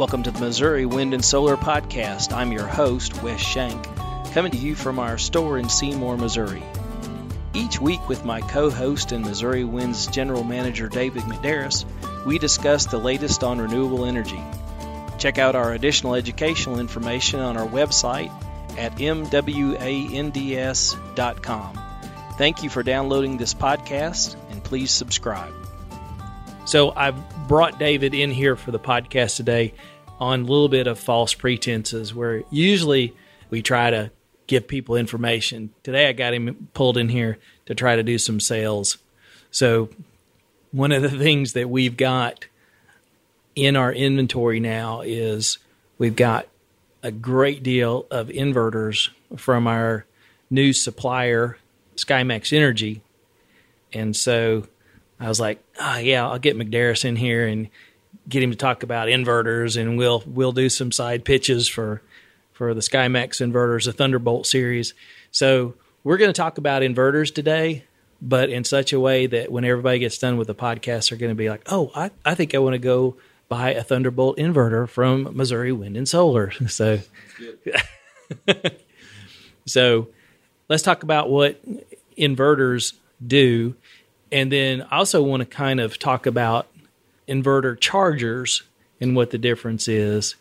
Welcome to the Missouri Wind and Solar Podcast. I'm your host, Wes Shank, coming to you from our store in Seymour, Missouri. Each week, with my co host and Missouri Wind's General Manager David McDarris, we discuss the latest on renewable energy. Check out our additional educational information on our website at mwands.com. Thank you for downloading this podcast and please subscribe. So, I've brought David in here for the podcast today on a little bit of false pretenses where usually we try to give people information. Today I got him pulled in here to try to do some sales. So, one of the things that we've got in our inventory now is we've got a great deal of inverters from our new supplier, SkyMax Energy. And so I was like, oh, yeah, I'll get McDarris in here and get him to talk about inverters, and we'll we'll do some side pitches for for the SkyMax inverters, the Thunderbolt series. So we're going to talk about inverters today, but in such a way that when everybody gets done with the podcast, they're going to be like, oh, I, I think I want to go buy a Thunderbolt inverter from Missouri Wind and Solar. So, so let's talk about what inverters do. And then I also want to kind of talk about inverter chargers and what the difference is.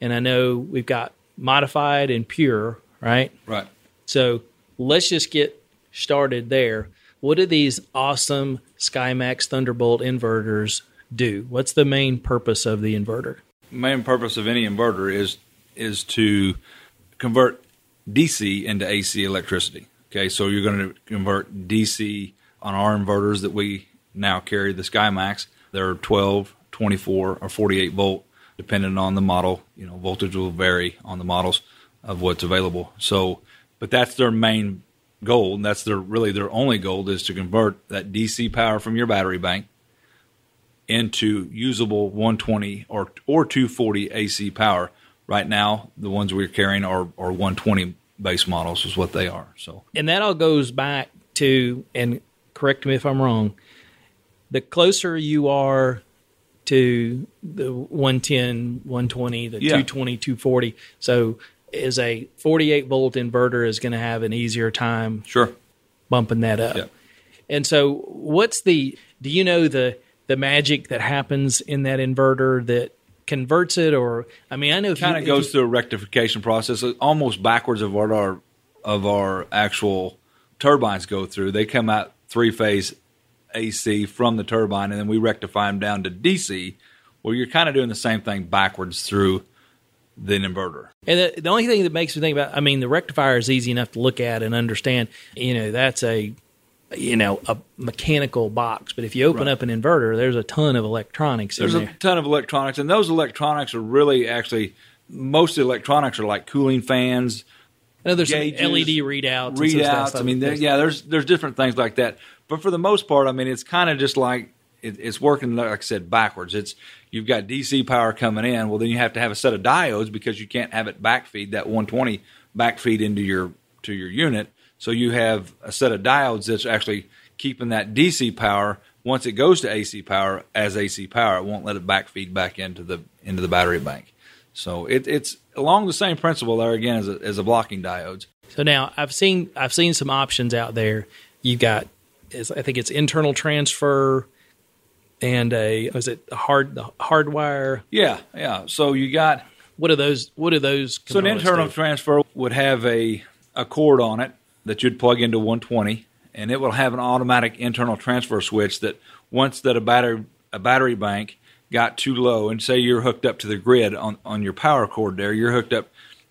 And I know we've got modified and pure, right? Right. So let's just get started there. What do these awesome SkyMax Thunderbolt inverters do? What's the main purpose of the inverter? Main purpose of any inverter is is to convert DC into AC electricity. Okay, so you're going to convert DC on our inverters that we now carry, the SkyMax. They're 12, 24, or 48 volt, depending on the model. You know, voltage will vary on the models of what's available. So, but that's their main goal, and that's their really their only goal is to convert that DC power from your battery bank into usable 120 or or 240 AC power. Right now, the ones we're carrying are are 120 base models is what they are. So, and that all goes back to and correct me if I'm wrong. The closer you are to the 110, 120, the Yeah. 220, 240. So, is a 48 volt inverter is going to have an easier time sure. bumping that up. Yeah. And so, what's the? Do you know the the magic that happens in that inverter that converts it? Or I mean, I know kind of goes you- through a rectification process, uh, almost backwards of what our of our actual turbines go through. They come out three phase AC from the turbine, and then we rectify them down to DC. Well, you're kind of doing the same thing backwards through the inverter. And the, the only thing that makes me think about, I mean, the rectifier is easy enough to look at and understand. You know, that's a, you know, a mechanical box. But if you open Right. up an inverter, there's a ton of electronics There's in a ton of electronics, and those electronics are really actually most electronics are like cooling fans, I know there's some LED readouts. readouts. I mean, there, yeah, there's there's different things like that. But for the most part, I mean, it's kind of just like it, it's working, like I said, backwards. It's you've got DC power coming in. Well, then you have to have a set of diodes because you can't have it backfeed that 120 backfeed into your to your unit. So you have a set of diodes that's actually keeping that DC power. Once it goes to AC power as AC power, it won't let it backfeed back into the into the battery bank. So it, it's along the same principle there again as a, as a blocking diodes. So now I've seen I've seen some options out there. You've got, I think it's internal transfer, and a was it a hard the hardwire? Yeah, yeah. So you got What are those? What are those? so an internal do? transfer would have a a cord on it that you'd plug into 120, and it will have an automatic internal transfer switch that once that a battery a battery bank got too low, and say you're hooked up to the grid on on your power cord there, you're hooked up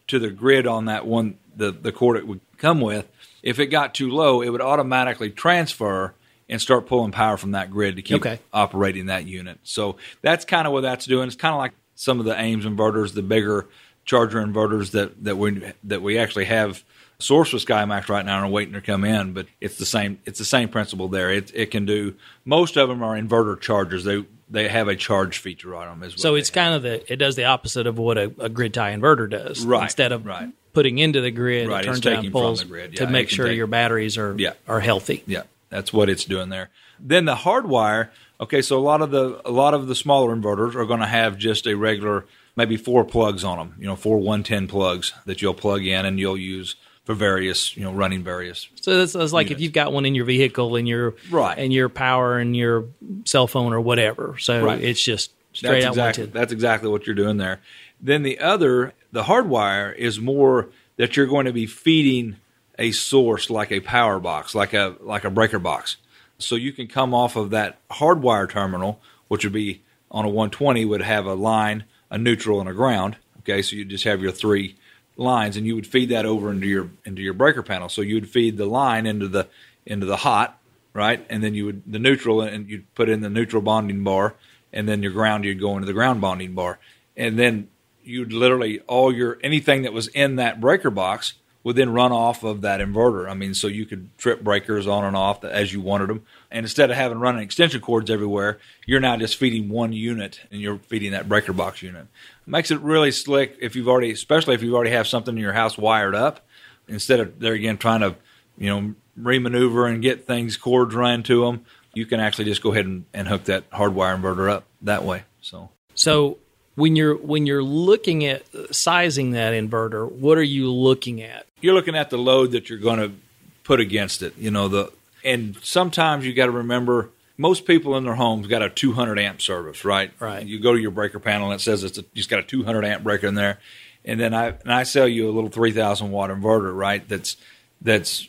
to the grid on that one the the cord it would come with. If it got too low, it would automatically transfer and start pulling power from that grid to keep Okay. operating that unit. So that's kind of what that's doing. It's kind of like some of the AIMS inverters, the bigger charger inverters that that we that we actually have sourced with SkyMax right now and are waiting to come in. But it's the same. It's the same principle there. It it can do. Most of them are inverter chargers. They they have a charge feature on them as well. So it's kind of the it does the opposite of what a, a grid tie inverter does. Right, Instead of right. putting into the grid, Right, it turns from pulls the grid, to make sure take- your batteries are Yeah. are healthy. Yeah, that's what it's doing there. Then the hardwire. Okay, so a lot of the a lot of the smaller inverters are going to have just a regular maybe four plugs on them, you know, four 110 plugs that you'll plug in and you'll use for various, you know, running various. So that's, that's like if you've got one in your vehicle and your Right. and your power and your cell phone or whatever. So Right. it's just straight that's out exactly, 110. That's exactly what you're doing there. Then the other, the hardwire is more that you're going to be feeding a source like a power box, like a like a breaker box. So you can come off of that hardwire terminal, which would be on a 120 would have a line, a neutral, and a ground. Okay, so you just have your three lines, and you would feed that over into your into your breaker panel. So you would feed the line into the into the hot, right, and then you would the neutral, and you'd put in the neutral bonding bar, and then your ground you'd go into the ground bonding bar, and then you'd literally all your anything that was in that breaker box would then run off of that inverter. I mean, so you could trip breakers on and off as you wanted them. And instead of having running extension cords everywhere, you're now just feeding one unit and you're feeding that breaker box unit. makes it really slick if you've already, especially if you already have something in your house wired up, instead of there again trying to, you know, remaneuver and get things cords run to them. You can actually just go ahead and, and hook that hardwire inverter up that way. So So when you're when you're looking at sizing that inverter, what are you looking at? you're looking at the load that you're going to put against it. You know the and sometimes you got to remember most people in their homes got a 200 amp service, right? Right. You go to your breaker panel and it says it's a, you've got a 200 amp breaker in there, and then I and I sell you a little 3,000 watt inverter, right? That's that's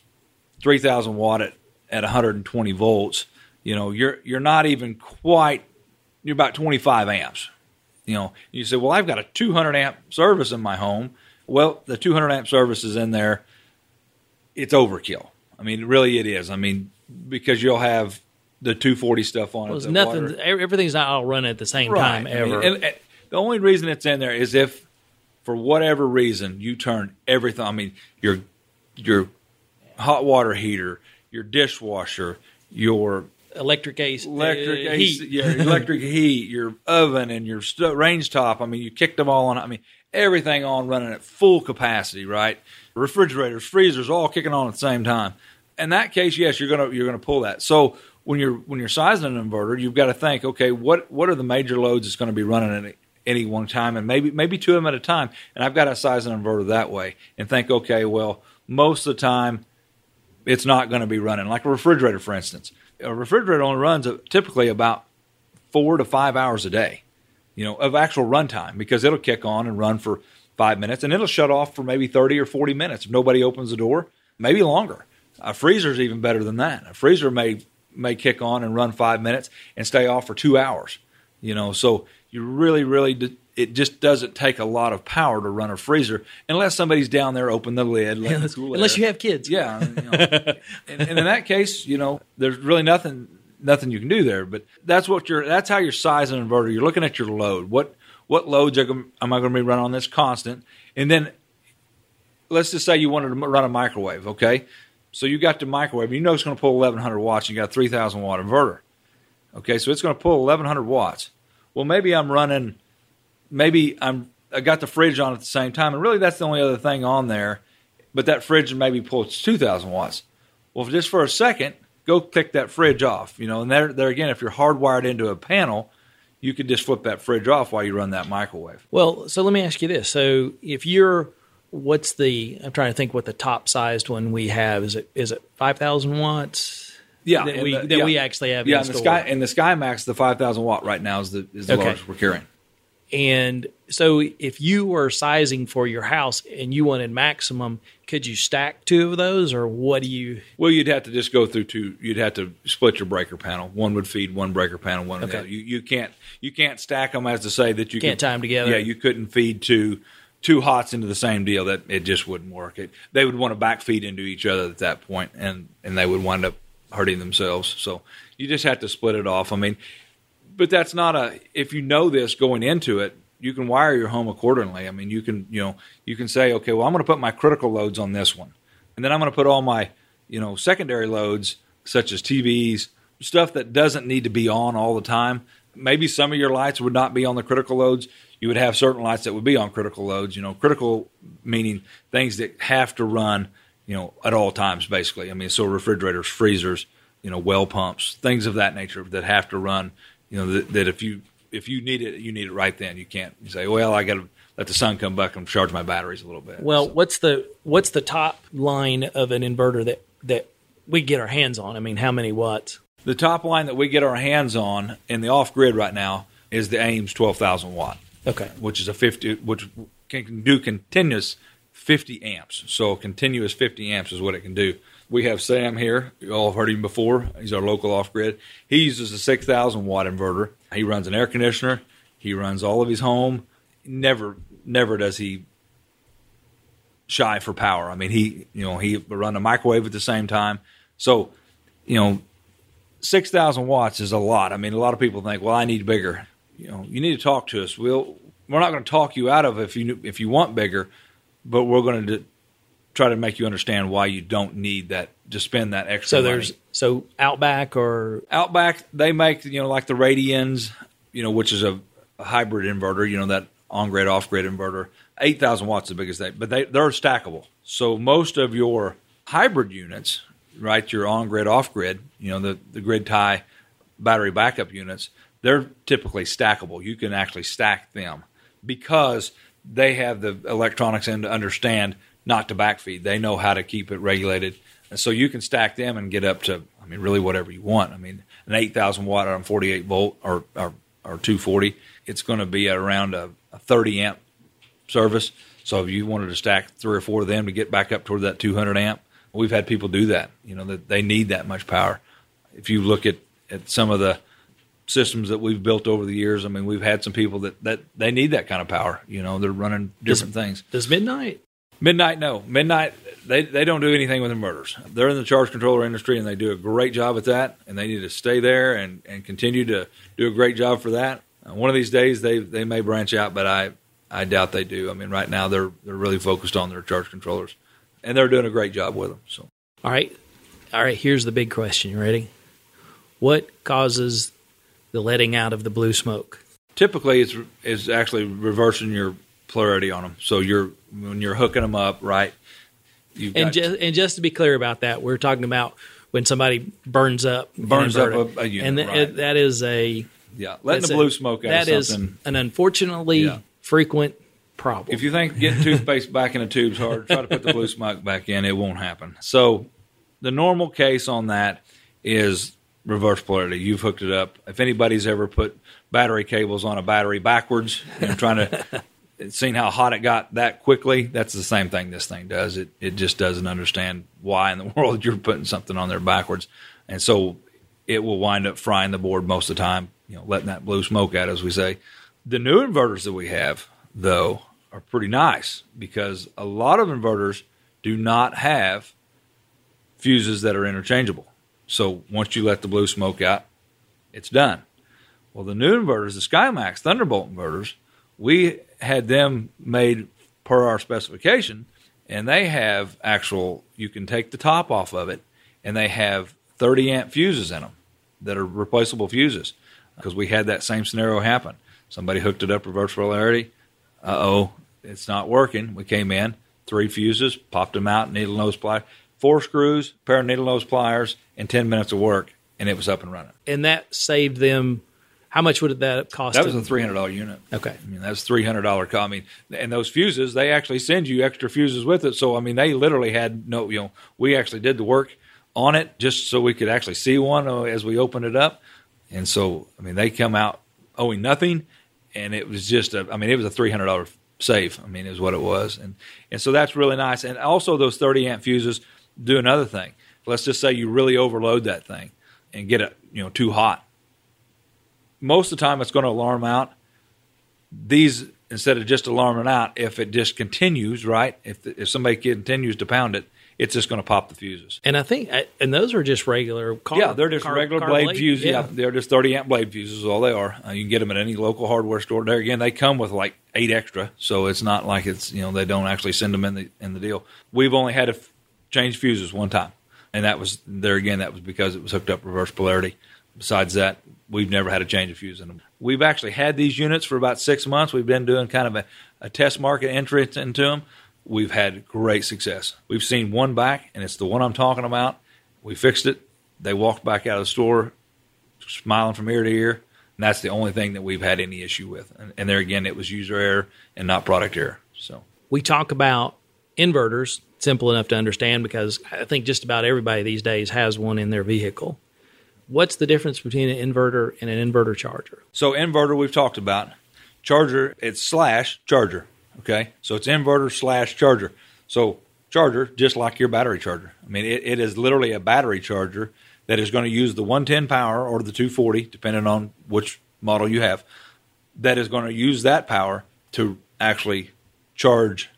3,000 watt at, at 120 volts. You know, you're you're not even quite. You're about 25 amps. You know, you say, well, I've got a 200 amp service in my home. Well, the 200 amp service is in there. It's overkill. I mean, really, it is. I mean, because you'll have the 240 stuff on Well, it. nothing. water- Everything's not all running at the same time I mean, ever. and- and the only reason it's in there is if, for whatever reason, you turn everything. I mean, your your hot water heater, your dishwasher, your electric AC, electric uh, AC, heat. your electric heat, your oven, and your sto- range top. I mean, you kicked them all on. I mean, everything on running at full capacity, right? Refrigerators, freezers, all kicking on at the same time. In that case, yes, you're gonna you're gonna pull that. So when you're when you're sizing an inverter, you've got to think, okay, what what are the major loads that's going to be running at any, any one time, and maybe maybe two of them at a time. And I've got to size an inverter that way and think, okay, well, most of the time it's not going to be running. Like a refrigerator, for instance, a refrigerator only runs typically about four to five hours a day, you know, of actual runtime because it'll kick on and run for five minutes and it'll shut off for maybe 30 or 40 minutes if nobody opens the door, maybe longer. A freezer's even better than that. A freezer may may kick on and run five minutes and stay off for two hours, you know. So you really, really, it just doesn't take a lot of power to run a freezer unless somebody's down there open the lid, the cool Unless you have kids. yeah, you know. and, and in that case, you know, there's really nothing nothing you can do there. But that's what you're. That's how you're sizing an inverter. You're looking at your load. What what loads are am I going to be running on this constant? And then let's just say you wanted to run a microwave. Okay, so you got the microwave. You know it's going to pull 1100 watts. You got a 3000 watt inverter. Okay, so it's going to pull 1100 watts. Well, maybe I'm running. Maybe I'm. I got the fridge on at the same time, and really that's the only other thing on there. But that fridge maybe pulls 2000 watts. Well, just for a second, go click that fridge off. You know, and there, there again, if you're hardwired into a panel, you could just flip that fridge off while you run that microwave. Well, so let me ask you this: so if you're, what's the? I'm trying to think what the top sized one we have is. It is it five thousand watts? Yeah, that we the- that yeah. we actually have. Yeah, in the store. sky and the SkyMax, the 5000 watt right now is the is the Okay. lowest we're carrying. And so, if you were sizing for your house and you wanted maximum, could you stack two of those, or what do you? Well, you'd have to just go through two. You'd have to split your breaker panel. One would feed one breaker panel. One. Okay. You, you can't you can't stack them as to say that you Can't tie 'em together. Yeah, you couldn't feed two two hots into the same deal. That it just wouldn't work. It, they would want to back feed into each other at that point, and and they would wind up hurting themselves. So you just have to split it off. I mean, but that's not a. If you know this going into it, you can wire your home accordingly. I mean, you can you know you can say, okay, well, I'm going to put my critical loads on this one, and then I'm going to put all my you know secondary loads such as TVs, stuff that doesn't need to be on all the time. Maybe some of your lights would not be on the critical loads. You would have certain lights that would be on critical loads. You know, critical meaning things that have to run, you know, at all times. Basically, I mean, so refrigerators, freezers, you know, well pumps, things of that nature that have to run. You know, that, that if you if you need it, you need it right then. You can't you say, well, I got to let the sun come back and charge my batteries a little bit. Well, So- what's the what's the top line of an inverter that that we get our hands on? I mean, how many watts? the top line that we get our hands on in the off grid right now is the AIMS 12,000 watt. Okay. which is a 50 which can do continuous 50 amps so continuous 50 amps is what it can do we have sam here you all have heard him before. He's our local off-grid. He uses a 6000 watt inverter. He runs an air conditioner. He runs all of his home. Never never does he shy for power. I mean he you know he run a microwave at the same time. So you know 6,000 watts is a lot. I mean, a lot of people think, well, I need bigger. You know, you need to talk to us. We'll, we're not going to talk you out of if you if you want bigger, but we're going to try to make you understand why you don't need that to spend that extra. So money. there's so Outback or Outback. They make you know like the Radians, you know, which is a, a hybrid inverter. You know that on grid off grid inverter. Eight thousand watts is the biggest they, but they they're stackable. So most of your hybrid units, right, your on grid off grid, you know the the grid tie battery backup units, they're typically stackable. You can actually stack them because they have the electronics in to understand not to backfeed. They know how to keep it regulated. And so you can stack them and get up to, I mean, really whatever you want. I mean, an 8,000 watt on 48 volt or, or, or 240, it's going to be around a, a 30 amp service. So if you wanted to stack three or four of them to get back up toward that 200 amp, we've had people do that. You know, that they need that much power. If you look at, at some of the systems that we've built over the years, I mean, we've had some people that, that they need that kind of power. You know, they're running different things. does MidNite? MidNite, no. MidNite, they, they don't do anything with inverters. They're in the charge controller industry and they do a great job at that. And they need to stay there and, and continue to do a great job for that. Uh, one of these days they, they may branch out, but I, I doubt they do. I mean, right now they're they're really focused on their charge controllers, and they're doing a great job with them. So All right. All right, here's the big question. You ready? What causes the letting out of the blue smoke? typically it's it's actually reversing your polarity on them. So you're when you're hooking them up, right? You've And just and just to be clear about that, we're talking about when somebody burns up Burns up a- a unit, and th- right. that is a yeah, letting the blue smoke out That is an unfortunately Yeah. frequent problem. If you think getting toothpaste back in a tube's hard, try to put the blue smoke back in. It won't happen. So the normal case on that is reverse polarity. You've hooked it up. If anybody's ever put battery cables on a battery backwards and trying to seen how hot it got that quickly, that's the same thing this thing does. It it just doesn't understand why in the world you're putting something on there backwards. And so it will wind up frying the board most of the time, you know, letting that blue smoke out, as we say. The new inverters that we have, though, are pretty nice because a lot of inverters do not have fuses that are interchangeable. So once you let the blue smoke out, it's done. Well, the new inverters, the SkyMax Thunderbolt inverters, we had them made per our specification, and they have actual, you can take the top off of it, and they have 30 amp fuses in them that are replaceable fuses because we had that same scenario happen. Somebody hooked it up reverse polarity. Uh oh, it's not working. We came in, three fuses, popped them out, needle nose pliers, four screws, pair of needle nose pliers, and 10 minutes of work, and it was up and running. and that saved them. How much would that cost? That was a three hundred dollar unit. Okay. I mean that's three hundred dollar. I mean, and those fuses they actually send you extra fuses with it. So I mean they literally had no. You know, we actually did the work on it just so we could actually see one uh, as we opened it up. And so I mean they come out owing nothing, and it was just a. I mean it was a three hundred dollar save. I mean is what it was, and and so that's really nice. And also those thirty amp fuses do another thing. Let's just say you really overload that thing and get it you know too hot most of the time it's going to alarm out. These instead of just alarming out, if it just continues, right? If if somebody continues to pound it, it's just going to pop the fuses. And I think, and those are just regular. Car, yeah, they're just car- regular car blade, fuses. Yeah. Yeah. they're just thirty amp blade fuses. Is all they are. Uh, you can get them at any local hardware store. There again, they come with like eight extra, so it's not like it's you know they don't actually send them in the in the deal. We've only had to f- change fuses one time, and that was there again. That was because it was hooked up reverse polarity. Besides that, we've never had a change of fuse in them. We've actually had these units for about six months. We've been doing kind of a, a test market entry into them. We've had great success. We've seen one back, and it's the one I'm talking about. We fixed it. They walked back out of the store smiling from ear to ear. And that's the only thing that we've had any issue with. And, and there again, it was user error and not product error. So We talk about inverters, simple enough to understand because I think just about everybody these days has one in their vehicle. What's the difference between an inverter and an inverter charger? So inverter we've talked about. Charger, it's slash charger. Okay. So it's inverter slash charger. So charger, just like your battery charger. I mean, it, it is literally a battery charger that is going to use the 110 power or the 240, depending on which model you have, that is going to use that power to actually charge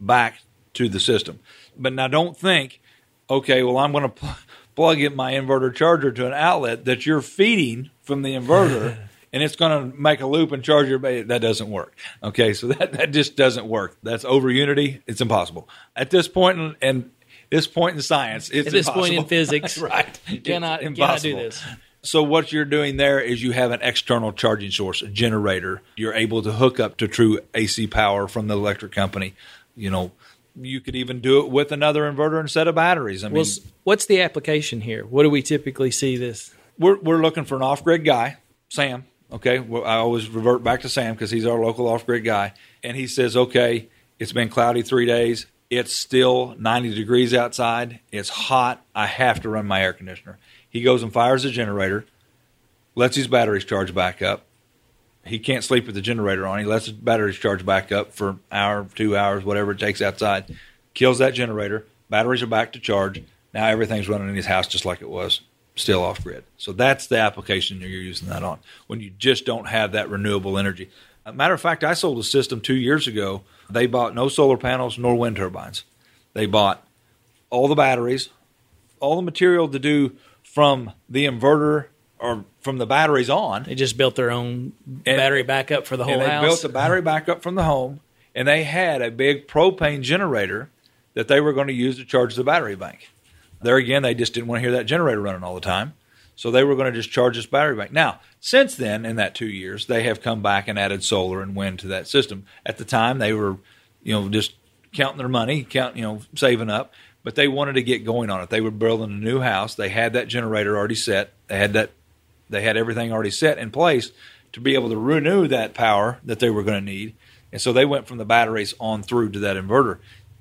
back to the system. But now don't think, okay, well, I'm going to pl- plug in my inverter charger to an outlet that you're feeding from the inverter. and it's going to make a loop and charge your ba- that doesn't work okay so that, that just doesn't work that's over unity it's impossible at this point in, in this point in science it's At this point in physics, right you cannot, cannot do this. So what you're doing there is you have an external charging source, a generator. You're able to hook up to true AC power from the electric company. You know, you could even do it with another inverter instead of batteries. I mean, Well, what's the application here? What do we typically see this? we're we're looking for an off-grid guy, Sam. Okay, well, I always revert back to Sam because he's our local off-grid guy, and he says, "Okay, it's been cloudy three days. It's still 90 degrees outside. It's hot. I have to run my air conditioner." He goes and fires the generator, lets his batteries charge back up. He can't sleep with the generator on. He lets his batteries charge back up for an hour, two hours, whatever it takes outside. Kills that generator. Batteries are back to charge. Now everything's running in his house just like it was, still off grid. So that's the application you're using that on when you just don't have that renewable energy. A matter of fact, I sold a system two years ago. They bought no solar panels nor wind turbines. They bought all the batteries, all the material to do from the inverter or from the batteries on. They just built their own battery backup for the whole and they house. built the battery backup from the home, and they had a big propane generator that they were going to use to charge the battery bank. There again, they just didn't want to hear that generator running all the time, so they were going to just charge this battery bank. Now, since then, in that two years, they have come back and added solar and wind to that system. At the time, they were, you know, just counting their money, count, you know, saving up. But they wanted to get going on it. They were building a new house. They had that generator already set. They had that they had everything already set in place to be able to renew that power that they were going to need. And so they went from the batteries on through to that inverter.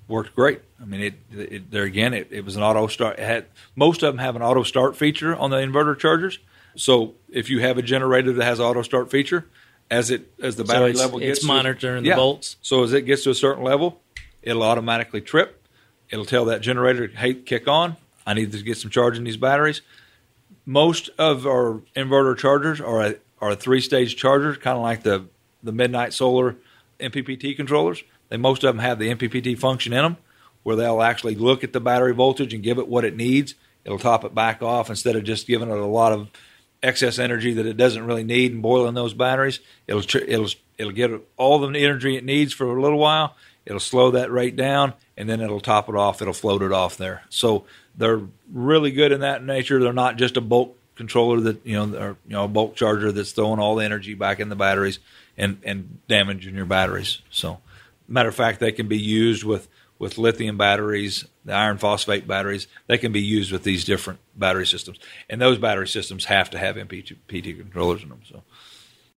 Worked great. I mean, it, it there again, it, it was an auto start. It had most of them have an auto start feature on the inverter chargers. So if you have a generator that has auto start feature, as it as the So battery it's- level it's gets monitoring the yeah. volts. So as it gets to a certain level, it'll automatically trip. It'll tell that generator, "Hey, kick on! I need to get some charge in these batteries." Most of our inverter chargers are a, are three stage charger, kind of like the the MidNite Solar MPPT controllers. They most of them have the MPPT function in them, where they'll actually look at the battery voltage and give it what it needs. It'll top it back off instead of just giving it a lot of excess energy that it doesn't really need and boiling those batteries. It'll it'll it'll get all the energy it needs for a little while. It'll slow that rate down and then it'll top it off. It'll float it off there. So they're really good in that nature. They're not just a bulk controller that you know, or you know, a bulk charger that's throwing all the energy back in the batteries and and damaging your batteries. So, matter of fact, they can be used with with lithium batteries, the iron phosphate batteries. They can be used with these different battery systems, and those battery systems have to have MPPT controllers in them. So.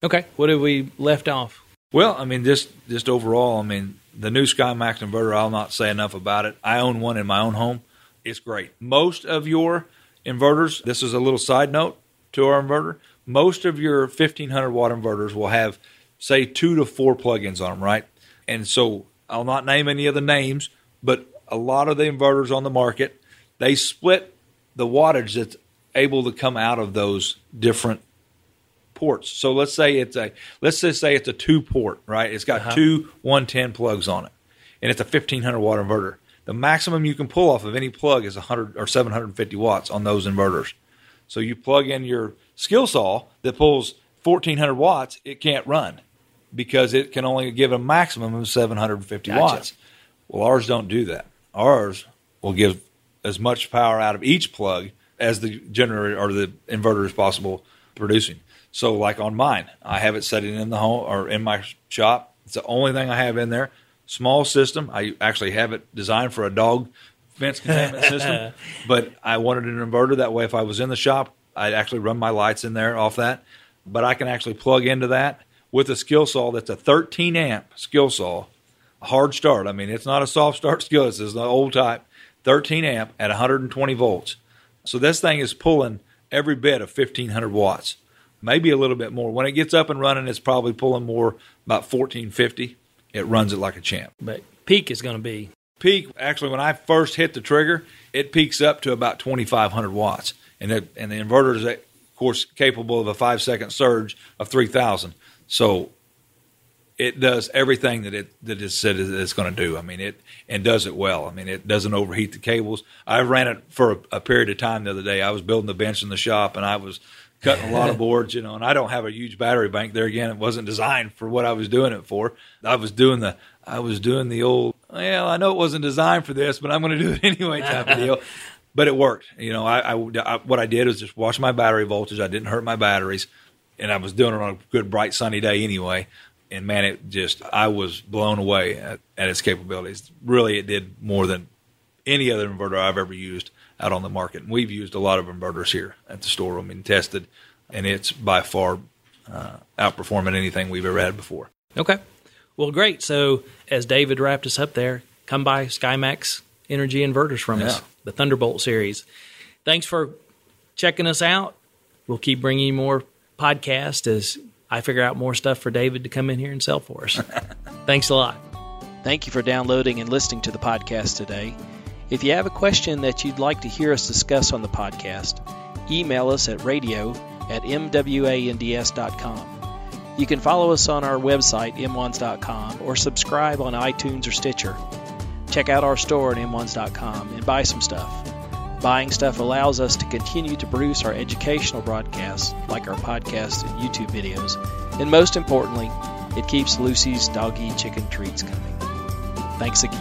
okay, what have we left off? Well, I mean, just just overall, I mean, the new SkyMax inverter. I'll not say enough about it. I own one in my own home. It's great. Most of your inverters. This is a little side note to our inverter. Most of your 1500 watt inverters will have, say, two to four plugins on them, right? And so I'll not name any of the names, but a lot of the inverters on the market, they split the wattage that's able to come out of those different ports. So let's say it's a let's just say it's a two port, right? It's got uh-huh. two 110 plugs on it, and it's a 1500 watt inverter. The maximum you can pull off of any plug is 100 or 750 watts on those inverters. So you plug in your skill saw that pulls 1400 watts, it can't run because it can only give a maximum of 750 Gotcha. watts. Well, ours don't do that. Ours will give as much power out of each plug as the generator or the inverter is possible producing. So, like on mine, I have it sitting in the home or in my shop. It's the only thing I have in there. Small system. I actually have it designed for a dog fence containment system, but I wanted an inverter that way. If I was in the shop, I'd actually run my lights in there off that. but I can actually plug into that with a skill saw that's a 13 amp skill saw, hard start. I mean, it's not a soft start skill. This is the old type, 13 amp at 120 volts. So this thing is pulling every bit of 1500 watts, maybe a little bit more. When it gets up and running, it's probably pulling more about 1450. It runs it like a champ. But peak is going to be peak actually when I first hit the trigger, it peaks up to about 2500 watts, and it, and the inverter is of course capable of a five second surge of 3000. So it does everything that it that it said it's going to do. I mean it and does it well. I mean it doesn't overheat the cables. I ran it for a, a period of time the other day. I was building the bench in the shop and I was cutting a lot of boards, you know, and I don't have a huge battery bank there again. It wasn't designed for what I was doing it for. I was doing the I was doing the old well, I know it wasn't designed for this, but I'm going to do it anyway type of deal. But it worked. You know, I, I, I, what I did was just watch my battery voltage. I didn't hurt my batteries, and I was doing it on a good, bright, sunny day anyway. And man, it just I was blown away at, at its capabilities. Really, it did more than any other inverter I've ever used out on the market. And we've used a lot of inverters here at the store. I mean, tested, and it's by far uh, outperforming anything we've ever had before. Okay. Well, great. So, as David wrapped us up there, come by SkyMax Energy Inverters from yeah. us, the Thunderbolt series. Thanks for checking us out. We'll keep bringing you more podcasts as I figure out more stuff for David to come in here and sell for us. Thanks a lot. Thank you for downloading and listening to the podcast today. If you have a question that you'd like to hear us discuss on the podcast, email us at radio at mwands.com. You can follow us on our website, mwands.com, or subscribe on iTunes or Stitcher. Check out our store at mwands.com and buy some stuff. Buying stuff allows us to continue to produce our educational broadcasts, like our podcasts and YouTube videos. And most importantly, it keeps Lucy's doggy chicken treats coming. Thanks again.